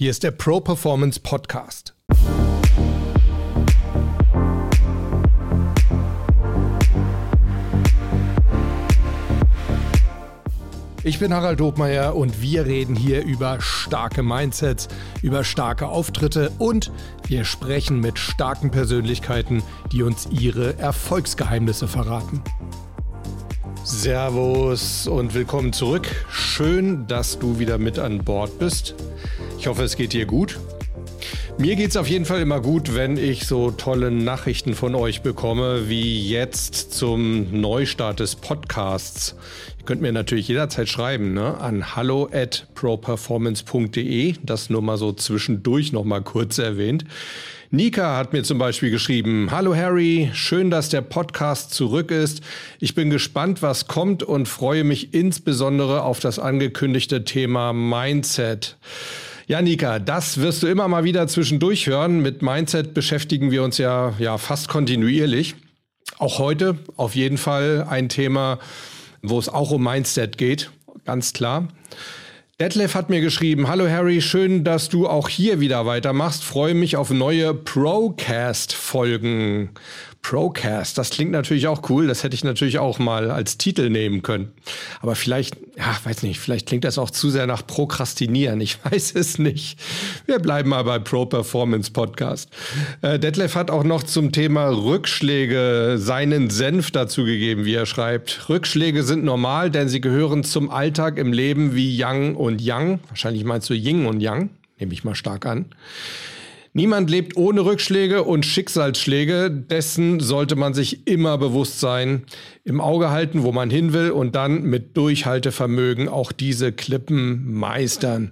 Hier ist der Pro Performance Podcast. Ich bin Harald Dobmeier und wir reden hier über starke Mindsets, über starke Auftritte und wir sprechen mit starken Persönlichkeiten, die uns ihre Erfolgsgeheimnisse verraten. Servus und willkommen zurück. Schön, dass du wieder mit an Bord bist. Ich hoffe, es geht dir gut. Mir geht es auf jeden Fall immer gut, wenn ich so tolle Nachrichten von euch bekomme, wie jetzt zum Neustart des Podcasts. Ihr könnt mir natürlich jederzeit schreiben ne, an hallo at properformance.de. Das nur mal so zwischendurch noch mal kurz erwähnt. Nika hat mir zum Beispiel geschrieben, Hallo Harry, schön, dass der Podcast zurück ist. Ich bin gespannt, was kommt und freue mich insbesondere auf das angekündigte Thema Mindset. Ja, Nika, das wirst du immer mal wieder zwischendurch hören. Mit Mindset beschäftigen wir uns ja, ja fast kontinuierlich. Auch heute auf jeden Fall ein Thema, wo es auch um Mindset geht, ganz klar. Detlef hat mir geschrieben, hallo Harry, schön, dass du auch hier wieder weitermachst. Freue mich auf neue Procast-Folgen. Procast, das klingt natürlich auch cool. Das hätte ich natürlich auch mal als Titel nehmen können. Aber vielleicht, ja, weiß nicht, vielleicht klingt das auch zu sehr nach Prokrastinieren. Ich weiß es nicht. Wir bleiben mal bei Pro Performance Podcast. Äh, Detlef hat auch noch zum Thema Rückschläge seinen Senf dazu gegeben, wie er schreibt. Rückschläge sind normal, denn sie gehören zum Alltag im Leben wie Yang und Yang. Wahrscheinlich meinst du Ying und Yang, nehme ich mal stark an. Niemand lebt ohne Rückschläge und Schicksalsschläge. Dessen sollte man sich immer bewusst sein, im Auge halten, wo man hin will und dann mit Durchhaltevermögen auch diese Klippen meistern.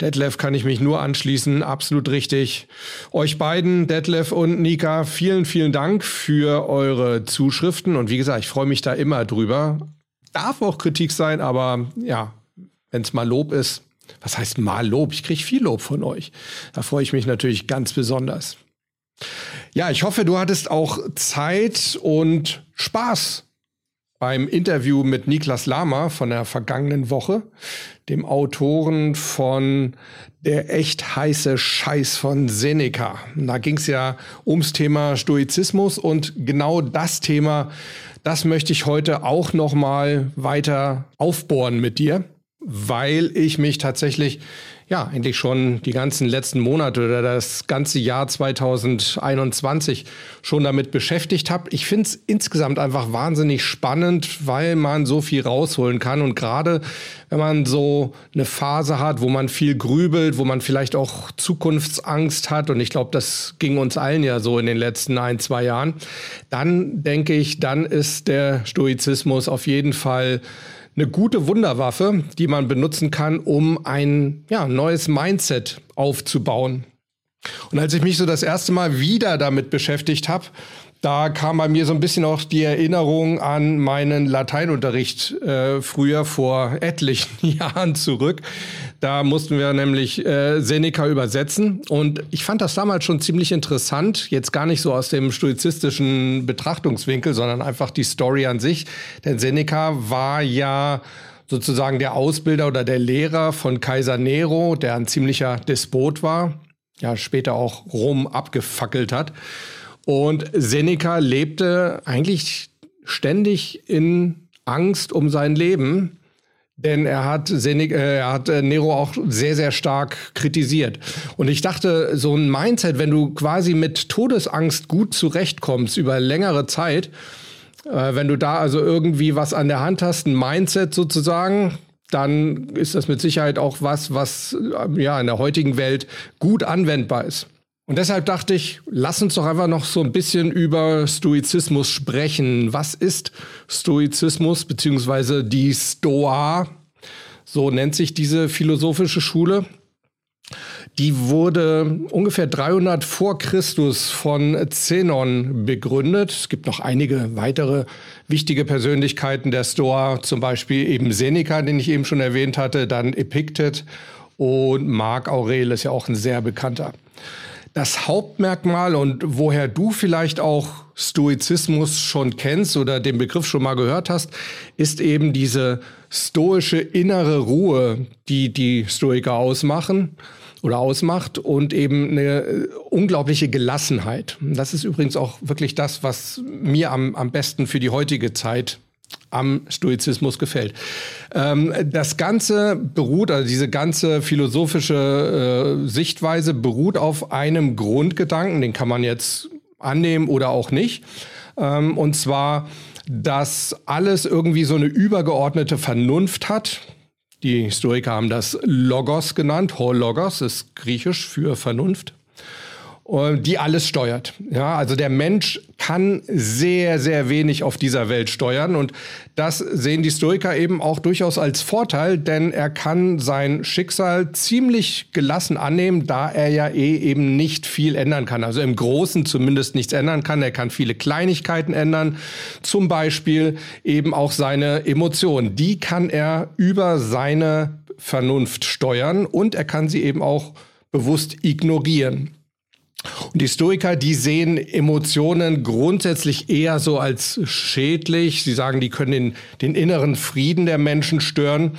Detlef kann ich mich nur anschließen, absolut richtig. Euch beiden, Detlef und Nika, vielen, vielen Dank für eure Zuschriften und wie gesagt, ich freue mich da immer drüber. Darf auch Kritik sein, aber ja, wenn es mal Lob ist, was heißt mal Lob? Ich kriege viel Lob von euch. Da freue ich mich natürlich ganz besonders. Ja, ich hoffe, du hattest auch Zeit und Spaß beim Interview mit Niklas Lama von der vergangenen Woche, dem Autoren von Der echt heiße Scheiß von Seneca. Da ging es ja ums Thema Stoizismus und genau das Thema, das möchte ich heute auch noch mal weiter aufbohren mit dir weil ich mich tatsächlich ja eigentlich schon die ganzen letzten Monate oder das ganze Jahr 2021 schon damit beschäftigt habe. Ich finde es insgesamt einfach wahnsinnig spannend, weil man so viel rausholen kann und gerade wenn man so eine Phase hat, wo man viel grübelt, wo man vielleicht auch Zukunftsangst hat und ich glaube, das ging uns allen ja so in den letzten ein, zwei Jahren, dann denke ich, dann ist der Stoizismus auf jeden Fall eine gute Wunderwaffe, die man benutzen kann, um ein ja, neues Mindset aufzubauen. Und als ich mich so das erste Mal wieder damit beschäftigt habe, da kam bei mir so ein bisschen auch die Erinnerung an meinen Lateinunterricht äh, früher vor etlichen Jahren zurück. Da mussten wir nämlich äh, Seneca übersetzen. Und ich fand das damals schon ziemlich interessant. Jetzt gar nicht so aus dem stoizistischen Betrachtungswinkel, sondern einfach die Story an sich. Denn Seneca war ja sozusagen der Ausbilder oder der Lehrer von Kaiser Nero, der ein ziemlicher Despot war, ja später auch Rom abgefackelt hat. Und Seneca lebte eigentlich ständig in Angst um sein Leben, denn er hat, Seneca, äh, er hat äh, Nero auch sehr, sehr stark kritisiert. Und ich dachte, so ein Mindset, wenn du quasi mit Todesangst gut zurechtkommst über längere Zeit, äh, wenn du da also irgendwie was an der Hand hast, ein Mindset sozusagen, dann ist das mit Sicherheit auch was, was ja in der heutigen Welt gut anwendbar ist. Und deshalb dachte ich, lass uns doch einfach noch so ein bisschen über Stoizismus sprechen. Was ist Stoizismus beziehungsweise die Stoa? So nennt sich diese philosophische Schule. Die wurde ungefähr 300 vor Christus von Zenon begründet. Es gibt noch einige weitere wichtige Persönlichkeiten der Stoa, zum Beispiel eben Seneca, den ich eben schon erwähnt hatte, dann Epiktet und Marc Aurel ist ja auch ein sehr bekannter das Hauptmerkmal und woher du vielleicht auch Stoizismus schon kennst oder den Begriff schon mal gehört hast, ist eben diese stoische innere Ruhe, die die Stoiker ausmachen. oder ausmacht und eben eine äh, unglaubliche Gelassenheit. Das ist übrigens auch wirklich das, was mir am, am besten für die heutige Zeit am Stoizismus gefällt. Ähm, das Ganze beruht, also diese ganze philosophische äh, Sichtweise beruht auf einem Grundgedanken, den kann man jetzt annehmen oder auch nicht. Ähm, und zwar, dass alles irgendwie so eine übergeordnete Vernunft hat. Die Historiker haben das Logos genannt. Ho Logos ist griechisch für Vernunft die alles steuert. Ja, also der Mensch kann sehr, sehr wenig auf dieser Welt steuern und das sehen die Stoiker eben auch durchaus als Vorteil, denn er kann sein Schicksal ziemlich gelassen annehmen, da er ja eh eben nicht viel ändern kann. Also im Großen zumindest nichts ändern kann. Er kann viele Kleinigkeiten ändern, zum Beispiel eben auch seine Emotionen. Die kann er über seine Vernunft steuern und er kann sie eben auch bewusst ignorieren. Und die Stoiker, die sehen Emotionen grundsätzlich eher so als schädlich. Sie sagen, die können den, den inneren Frieden der Menschen stören.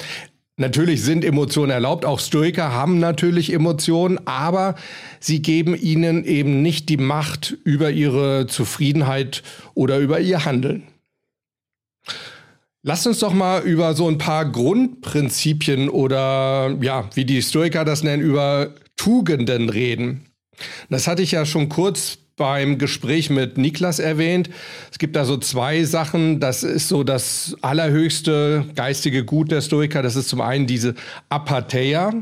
Natürlich sind Emotionen erlaubt. Auch Stoiker haben natürlich Emotionen, aber sie geben ihnen eben nicht die Macht über ihre Zufriedenheit oder über ihr Handeln. Lasst uns doch mal über so ein paar Grundprinzipien oder ja, wie die Stoiker das nennen, über Tugenden reden. Das hatte ich ja schon kurz beim Gespräch mit Niklas erwähnt. Es gibt da so zwei Sachen. Das ist so das allerhöchste geistige Gut der Stoiker. Das ist zum einen diese Apatheia.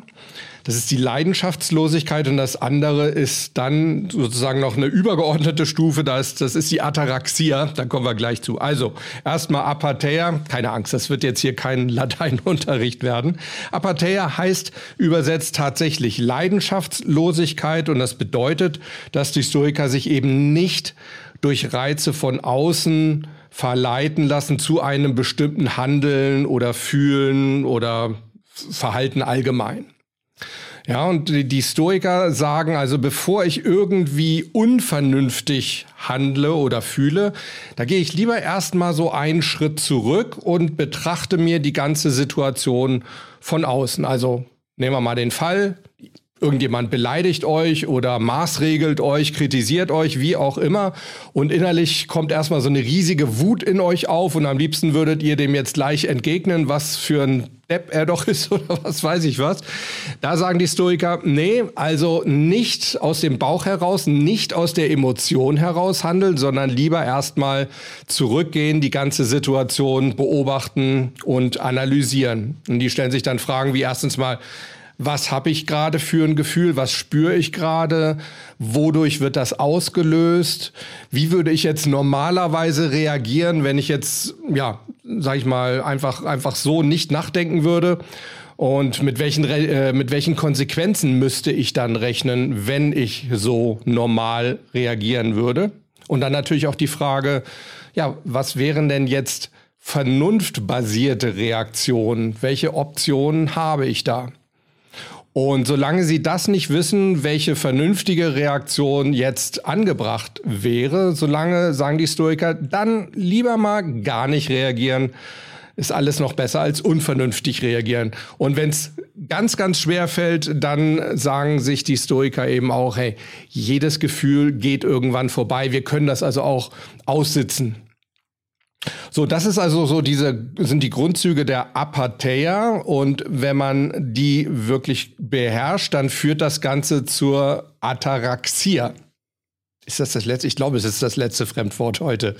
Das ist die Leidenschaftslosigkeit und das andere ist dann sozusagen noch eine übergeordnete Stufe. Das, das ist die Ataraxia. Da kommen wir gleich zu. Also erstmal Apatheia. Keine Angst, das wird jetzt hier kein Lateinunterricht werden. Apatheia heißt übersetzt tatsächlich Leidenschaftslosigkeit und das bedeutet, dass die Stoiker sich eben nicht durch Reize von außen verleiten lassen zu einem bestimmten Handeln oder Fühlen oder Verhalten allgemein. Ja, und die Stoiker sagen also, bevor ich irgendwie unvernünftig handle oder fühle, da gehe ich lieber erstmal so einen Schritt zurück und betrachte mir die ganze Situation von außen. Also nehmen wir mal den Fall, Irgendjemand beleidigt euch oder maßregelt euch, kritisiert euch, wie auch immer. Und innerlich kommt erstmal so eine riesige Wut in euch auf und am liebsten würdet ihr dem jetzt gleich entgegnen, was für ein Depp er doch ist oder was weiß ich was. Da sagen die Stoiker, nee, also nicht aus dem Bauch heraus, nicht aus der Emotion heraus handeln, sondern lieber erstmal zurückgehen, die ganze Situation beobachten und analysieren. Und die stellen sich dann Fragen wie erstens mal, was habe ich gerade für ein Gefühl, was spüre ich gerade, wodurch wird das ausgelöst, wie würde ich jetzt normalerweise reagieren, wenn ich jetzt, ja, sag ich mal, einfach, einfach so nicht nachdenken würde. Und mit welchen, äh, mit welchen Konsequenzen müsste ich dann rechnen, wenn ich so normal reagieren würde? Und dann natürlich auch die Frage, ja, was wären denn jetzt vernunftbasierte Reaktionen? Welche Optionen habe ich da? Und solange Sie das nicht wissen, welche vernünftige Reaktion jetzt angebracht wäre, solange sagen die Stoiker, dann lieber mal gar nicht reagieren. Ist alles noch besser als unvernünftig reagieren. Und wenn es ganz, ganz schwer fällt, dann sagen sich die Stoiker eben auch, hey, jedes Gefühl geht irgendwann vorbei. Wir können das also auch aussitzen. So, das ist also so diese, sind die Grundzüge der Apatheia. Und wenn man die wirklich beherrscht, dann führt das Ganze zur Ataraxia. Ist das das letzte? Ich glaube, es ist das letzte Fremdwort heute.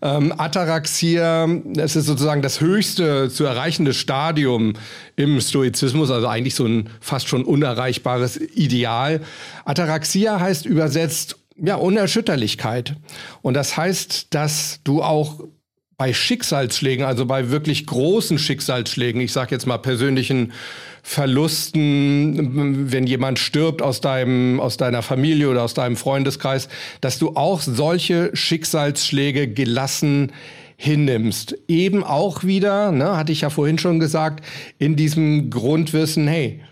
Ähm, Ataraxia, das ist sozusagen das höchste zu erreichende Stadium im Stoizismus, also eigentlich so ein fast schon unerreichbares Ideal. Ataraxia heißt übersetzt ja, Unerschütterlichkeit. Und das heißt, dass du auch bei Schicksalsschlägen, also bei wirklich großen Schicksalsschlägen, ich sage jetzt mal persönlichen Verlusten, wenn jemand stirbt aus deinem aus deiner Familie oder aus deinem Freundeskreis, dass du auch solche Schicksalsschläge gelassen hinnimmst. Eben auch wieder, ne, hatte ich ja vorhin schon gesagt, in diesem Grundwissen, hey,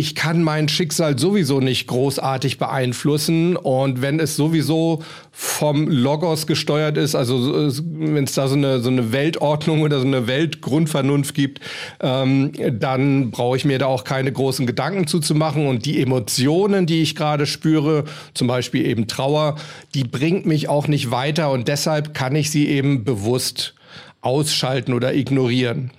ich kann mein Schicksal sowieso nicht großartig beeinflussen. Und wenn es sowieso vom Logos gesteuert ist, also wenn es da so eine, so eine Weltordnung oder so eine Weltgrundvernunft gibt, ähm, dann brauche ich mir da auch keine großen Gedanken zuzumachen. Und die Emotionen, die ich gerade spüre, zum Beispiel eben Trauer, die bringt mich auch nicht weiter. Und deshalb kann ich sie eben bewusst ausschalten oder ignorieren.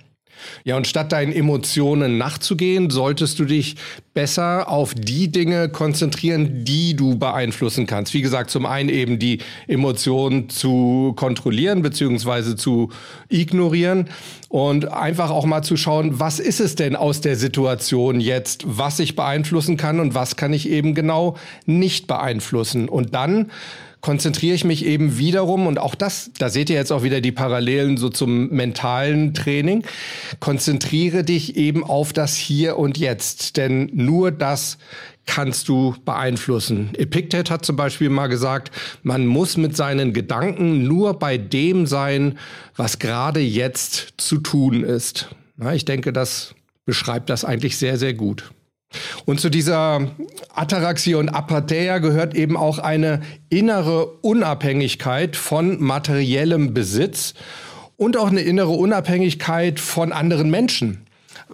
Ja, und statt deinen Emotionen nachzugehen, solltest du dich besser auf die Dinge konzentrieren, die du beeinflussen kannst. Wie gesagt, zum einen eben die Emotionen zu kontrollieren bzw. zu ignorieren und einfach auch mal zu schauen, was ist es denn aus der Situation jetzt, was ich beeinflussen kann und was kann ich eben genau nicht beeinflussen. Und dann konzentriere ich mich eben wiederum, und auch das, da seht ihr jetzt auch wieder die Parallelen so zum mentalen Training, konzentriere dich eben auf das Hier und Jetzt. Denn nur das kannst du beeinflussen. Epictet hat zum Beispiel mal gesagt, man muss mit seinen Gedanken nur bei dem sein, was gerade jetzt zu tun ist. Na, ich denke, das beschreibt das eigentlich sehr, sehr gut. Und zu dieser Ataraxie und Apatheia gehört eben auch eine innere Unabhängigkeit von materiellem Besitz und auch eine innere Unabhängigkeit von anderen Menschen.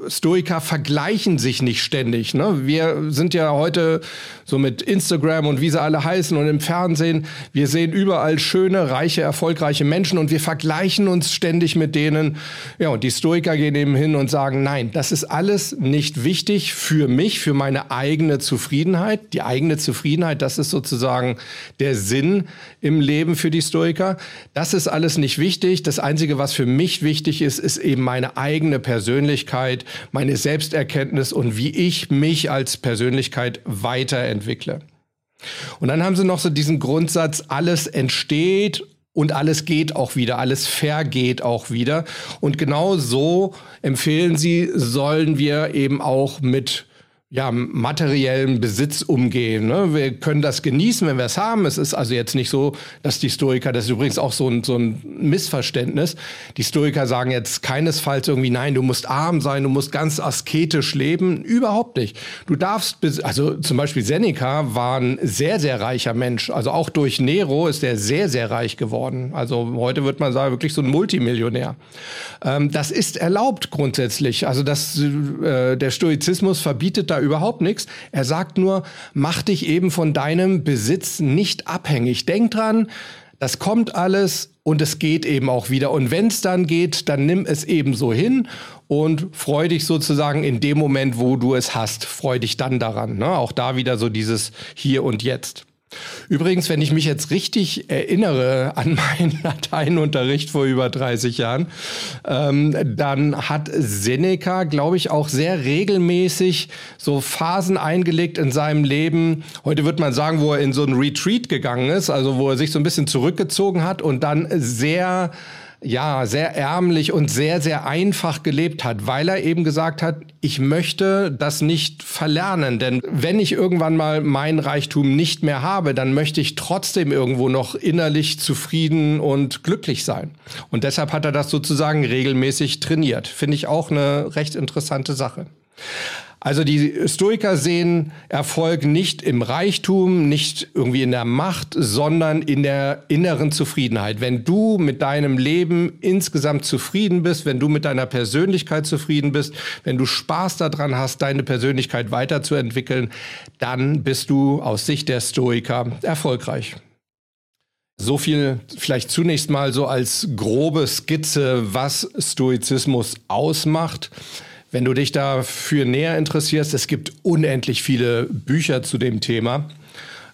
Stoiker vergleichen sich nicht ständig. Ne? Wir sind ja heute so mit Instagram und wie sie alle heißen und im Fernsehen, wir sehen überall schöne, reiche, erfolgreiche Menschen und wir vergleichen uns ständig mit denen. Ja, und die Stoiker gehen eben hin und sagen, nein, das ist alles nicht wichtig für mich, für meine eigene Zufriedenheit. Die eigene Zufriedenheit, das ist sozusagen der Sinn im Leben für die Stoiker. Das ist alles nicht wichtig. Das Einzige, was für mich wichtig ist, ist eben meine eigene Persönlichkeit, meine Selbsterkenntnis und wie ich mich als Persönlichkeit weiterentwickle. Und dann haben sie noch so diesen Grundsatz, alles entsteht und alles geht auch wieder, alles vergeht auch wieder. Und genau so empfehlen sie, sollen wir eben auch mit ja, materiellen Besitz umgehen. Ne? Wir können das genießen, wenn wir es haben. Es ist also jetzt nicht so, dass die Stoiker, das ist übrigens auch so ein, so ein Missverständnis, die Stoiker sagen jetzt keinesfalls irgendwie, nein, du musst arm sein, du musst ganz asketisch leben. Überhaupt nicht. Du darfst, also zum Beispiel Seneca war ein sehr, sehr reicher Mensch. Also auch durch Nero ist er sehr, sehr reich geworden. Also heute wird man sagen, wirklich so ein Multimillionär. Ähm, das ist erlaubt grundsätzlich. Also das, äh, der Stoizismus verbietet da überhaupt nichts. Er sagt nur, mach dich eben von deinem Besitz nicht abhängig. Denk dran, das kommt alles und es geht eben auch wieder. Und wenn es dann geht, dann nimm es eben so hin und freu dich sozusagen in dem Moment, wo du es hast. Freu dich dann daran. Ne? Auch da wieder so dieses Hier und Jetzt. Übrigens, wenn ich mich jetzt richtig erinnere an meinen Lateinunterricht vor über 30 Jahren, ähm, dann hat Seneca, glaube ich, auch sehr regelmäßig so Phasen eingelegt in seinem Leben. Heute wird man sagen, wo er in so ein Retreat gegangen ist, also wo er sich so ein bisschen zurückgezogen hat und dann sehr ja, sehr ärmlich und sehr, sehr einfach gelebt hat, weil er eben gesagt hat, ich möchte das nicht verlernen, denn wenn ich irgendwann mal mein Reichtum nicht mehr habe, dann möchte ich trotzdem irgendwo noch innerlich zufrieden und glücklich sein. Und deshalb hat er das sozusagen regelmäßig trainiert. Finde ich auch eine recht interessante Sache. Also die Stoiker sehen Erfolg nicht im Reichtum, nicht irgendwie in der Macht, sondern in der inneren Zufriedenheit. Wenn du mit deinem Leben insgesamt zufrieden bist, wenn du mit deiner Persönlichkeit zufrieden bist, wenn du Spaß daran hast, deine Persönlichkeit weiterzuentwickeln, dann bist du aus Sicht der Stoiker erfolgreich. So viel vielleicht zunächst mal so als grobe Skizze, was Stoizismus ausmacht. Wenn du dich dafür näher interessierst, es gibt unendlich viele Bücher zu dem Thema.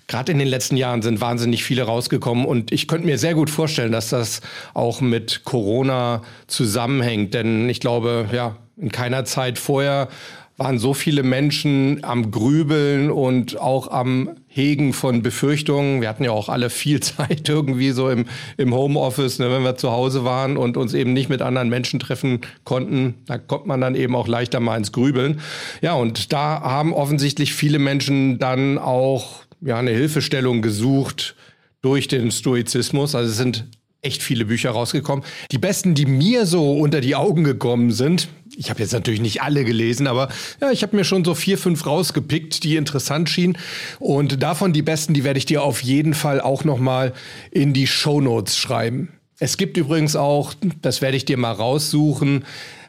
Gerade in den letzten Jahren sind wahnsinnig viele rausgekommen und ich könnte mir sehr gut vorstellen, dass das auch mit Corona zusammenhängt, denn ich glaube, ja, in keiner Zeit vorher waren so viele Menschen am Grübeln und auch am Hegen von Befürchtungen. Wir hatten ja auch alle viel Zeit irgendwie so im, im Homeoffice, ne, wenn wir zu Hause waren und uns eben nicht mit anderen Menschen treffen konnten. Da kommt man dann eben auch leichter mal ins Grübeln. Ja, und da haben offensichtlich viele Menschen dann auch ja, eine Hilfestellung gesucht durch den Stoizismus. Also es sind echt viele Bücher rausgekommen. Die besten, die mir so unter die Augen gekommen sind, ich habe jetzt natürlich nicht alle gelesen, aber ja, ich habe mir schon so vier, fünf rausgepickt, die interessant schienen. Und davon die besten, die werde ich dir auf jeden Fall auch noch mal in die Show Notes schreiben. Es gibt übrigens auch, das werde ich dir mal raussuchen,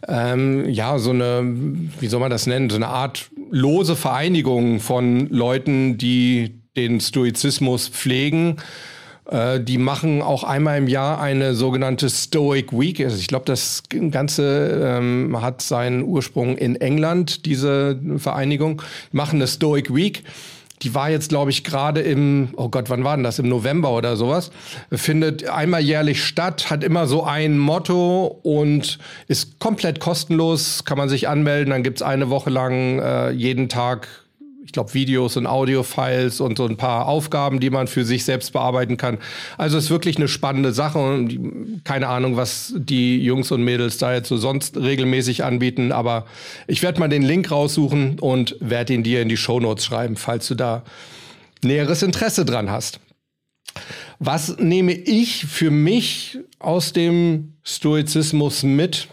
ähm, ja, so eine, wie soll man das nennen, so eine Art lose Vereinigung von Leuten, die den Stoizismus pflegen äh, die machen auch einmal im Jahr eine sogenannte Stoic Week. Also ich glaube, das Ganze ähm, hat seinen Ursprung in England, diese Vereinigung. Die machen eine Stoic Week. Die war jetzt, glaube ich, gerade im, oh Gott, wann war denn das? Im November oder sowas. Findet einmal jährlich statt, hat immer so ein Motto und ist komplett kostenlos, kann man sich anmelden. Dann gibt's eine Woche lang äh, jeden Tag ich glaube, Videos und Audio-Files und so ein paar Aufgaben, die man für sich selbst bearbeiten kann. Also es ist wirklich eine spannende Sache und keine Ahnung, was die Jungs und Mädels da jetzt so sonst regelmäßig anbieten, aber ich werde mal den Link raussuchen und werde ihn dir in die Show Notes schreiben, falls du da näheres Interesse dran hast. Was nehme ich für mich aus dem Stoizismus mit?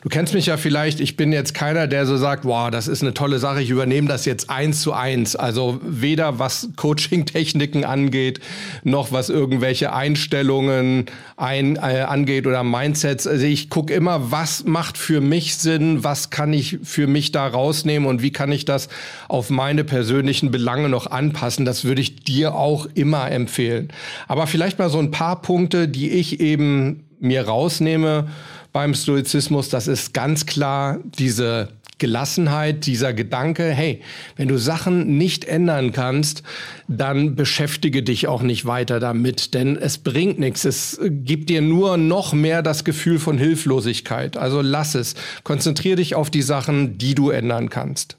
Du kennst mich ja vielleicht, ich bin jetzt keiner, der so sagt, wow, das ist eine tolle Sache, ich übernehme das jetzt eins zu eins. Also weder was Coaching-Techniken angeht, noch was irgendwelche Einstellungen ein, äh, angeht oder Mindsets. Also ich gucke immer, was macht für mich Sinn, was kann ich für mich da rausnehmen und wie kann ich das auf meine persönlichen Belange noch anpassen. Das würde ich dir auch immer empfehlen. Aber vielleicht mal so ein paar Punkte, die ich eben mir rausnehme beim Stoizismus, das ist ganz klar diese Gelassenheit, dieser Gedanke, hey, wenn du Sachen nicht ändern kannst, dann beschäftige dich auch nicht weiter damit, denn es bringt nichts. Es gibt dir nur noch mehr das Gefühl von Hilflosigkeit. Also lass es. Konzentriere dich auf die Sachen, die du ändern kannst.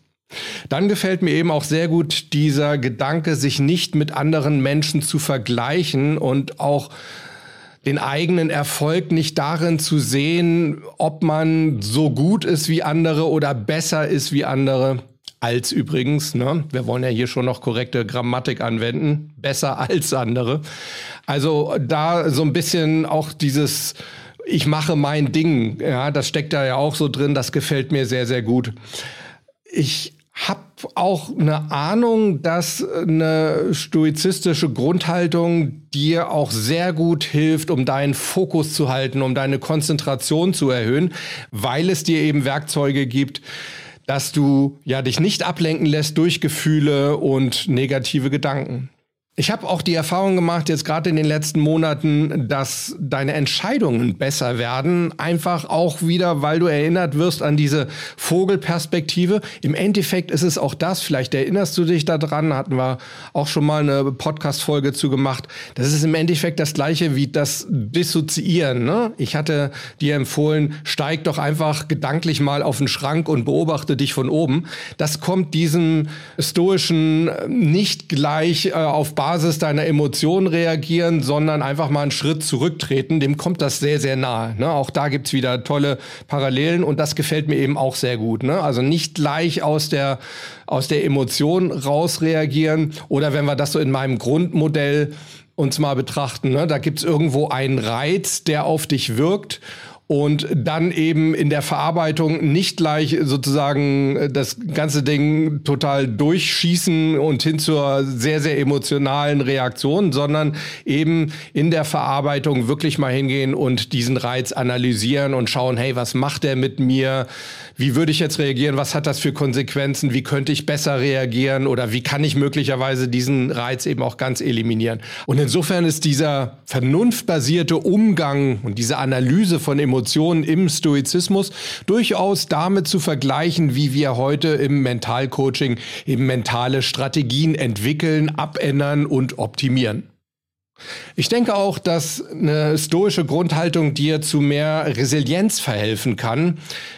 Dann gefällt mir eben auch sehr gut dieser Gedanke, sich nicht mit anderen Menschen zu vergleichen und auch den eigenen Erfolg nicht darin zu sehen, ob man so gut ist wie andere oder besser ist wie andere. Als übrigens, ne? wir wollen ja hier schon noch korrekte Grammatik anwenden, besser als andere. Also da so ein bisschen auch dieses, ich mache mein Ding, ja, das steckt da ja auch so drin, das gefällt mir sehr, sehr gut. Ich habe auch eine Ahnung, dass eine stoizistische Grundhaltung dir auch sehr gut hilft, um deinen Fokus zu halten, um deine Konzentration zu erhöhen, weil es dir eben Werkzeuge gibt, dass du ja dich nicht ablenken lässt durch Gefühle und negative Gedanken. Ich habe auch die Erfahrung gemacht, jetzt gerade in den letzten Monaten, dass deine Entscheidungen besser werden. Einfach auch wieder, weil du erinnert wirst an diese Vogelperspektive. Im Endeffekt ist es auch das, vielleicht erinnerst du dich daran, hatten wir auch schon mal eine Podcast-Folge zu gemacht. Das ist im Endeffekt das gleiche wie das Dissoziieren. Ne? Ich hatte dir empfohlen, steig doch einfach gedanklich mal auf den Schrank und beobachte dich von oben. Das kommt diesem stoischen nicht gleich äh, auf Basis Basis deiner Emotionen reagieren, sondern einfach mal einen Schritt zurücktreten, dem kommt das sehr, sehr nahe. Ne? Auch da gibt's wieder tolle Parallelen und das gefällt mir eben auch sehr gut. Ne? Also nicht gleich aus der, aus der Emotion raus reagieren oder wenn wir das so in meinem Grundmodell uns mal betrachten, ne? da gibt's irgendwo einen Reiz, der auf dich wirkt und dann eben in der Verarbeitung nicht gleich sozusagen äh, das ganze Ding total durchschießen und hin zur sehr, sehr emotionalen Reaktion, sondern eben in der Verarbeitung wirklich mal hingehen und diesen Reiz analysieren und schauen, hey, was macht der mit mir? Wie würde ich jetzt reagieren? Was hat das für Konsequenzen? Wie könnte ich besser reagieren? Oder wie kann ich möglicherweise diesen Reiz eben auch ganz eliminieren? Und insofern ist dieser vernunftbasierte Umgang und diese Analyse von Emotionen Emotionen im Stoizismus durchaus damit zu vergleichen, wie wir heute im Mentalcoaching eben mentale Strategien entwickeln, abändern und optimieren. Ich denke auch, dass eine stoische Grundhaltung dir zu mehr Resilienz verhelfen kann.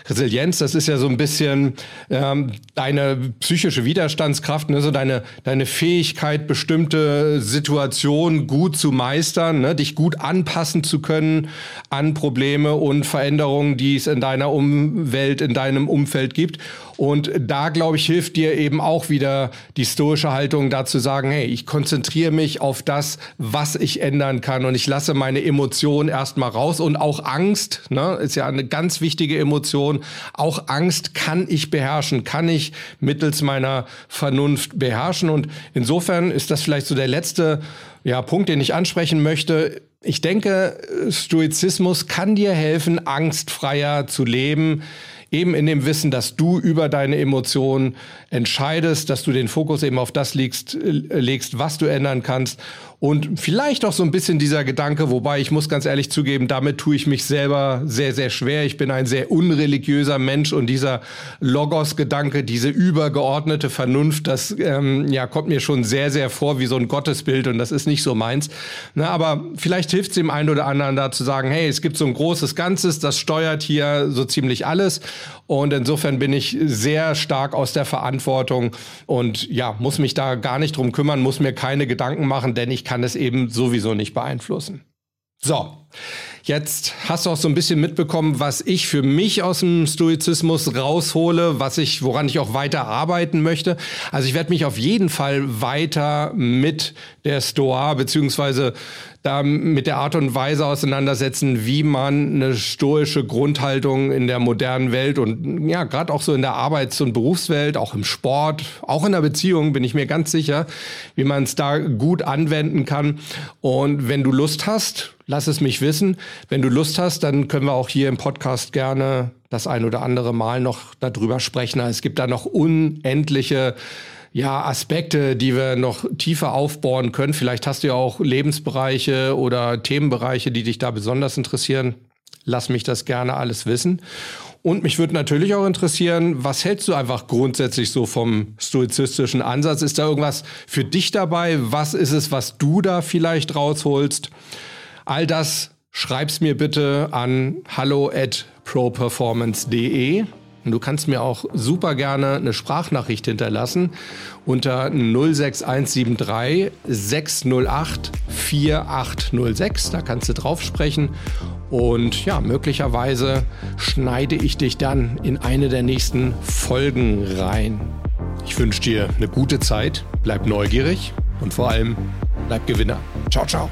Resilienz, das ist ja so ein bisschen ähm, deine psychische Widerstandskraft, ne? so deine, deine Fähigkeit, bestimmte Situationen gut zu meistern, ne? dich gut anpassen zu können an Probleme und Veränderungen, die es in deiner Umwelt, in deinem Umfeld gibt Und da, glaube ich, hilft dir eben auch wieder die stoische Haltung, da zu sagen, hey, ich konzentriere mich auf das, was ich ändern kann und ich lasse meine Emotionen erstmal raus und auch Angst, ne, ist ja eine ganz wichtige Emotion. Auch Angst kann ich beherrschen, kann ich mittels meiner Vernunft beherrschen und insofern ist das vielleicht so der letzte ja, Punkt, den ich ansprechen möchte. Ich denke, Stoizismus kann dir helfen, angstfreier zu leben eben in dem Wissen, dass du über deine Emotionen entscheidest, dass du den Fokus eben auf das legst, äh, legst was du ändern kannst und vielleicht auch so ein bisschen dieser Gedanke, wobei ich muss ganz ehrlich zugeben, damit tue ich mich selber sehr, sehr schwer. Ich bin ein sehr unreligiöser Mensch und dieser Logos-Gedanke, diese übergeordnete Vernunft, das ähm, ja, kommt mir schon sehr, sehr vor wie so ein Gottesbild und das ist nicht so meins. Na, aber vielleicht hilft es dem einen oder anderen da zu sagen, hey, es gibt so ein großes Ganzes, das steuert hier so ziemlich alles und insofern bin ich sehr stark aus der Verantwortung und ja, muss mich da gar nicht drum kümmern, muss mir keine Gedanken machen, denn ich kann es eben sowieso nicht beeinflussen. So, jetzt hast du auch so ein bisschen mitbekommen, was ich für mich aus dem Stoizismus raushole, was ich, woran ich auch weiter arbeiten möchte. Also ich werde mich auf jeden Fall weiter mit der Stoa beziehungsweise da mit der Art und Weise auseinandersetzen, wie man eine stoische Grundhaltung in der modernen Welt und ja, gerade auch so in der Arbeits- und Berufswelt, auch im Sport, auch in der Beziehung, bin ich mir ganz sicher, wie man es da gut anwenden kann. Und wenn du Lust hast, lass es mich wissen. Wenn du Lust hast, dann können wir auch hier im Podcast gerne das ein oder andere Mal noch darüber sprechen. Es gibt da noch unendliche ja, Aspekte, die wir noch tiefer aufbohren können. Vielleicht hast du ja auch Lebensbereiche oder Themenbereiche, die dich da besonders interessieren. Lass mich das gerne alles wissen. Und mich würde natürlich auch interessieren, was hältst du einfach grundsätzlich so vom stoizistischen Ansatz? Ist da irgendwas für dich dabei? Was ist es, was du da vielleicht rausholst? All das schreib's mir bitte an hallo at properformance.de. Und du kannst mir auch super gerne eine Sprachnachricht hinterlassen unter 06173 608 4806. Da kannst du drauf sprechen. Und ja, möglicherweise schneide ich dich dann in eine der nächsten Folgen rein. Ich wünsche dir eine gute Zeit, bleib neugierig und vor allem bleib Gewinner. Ciao, ciao.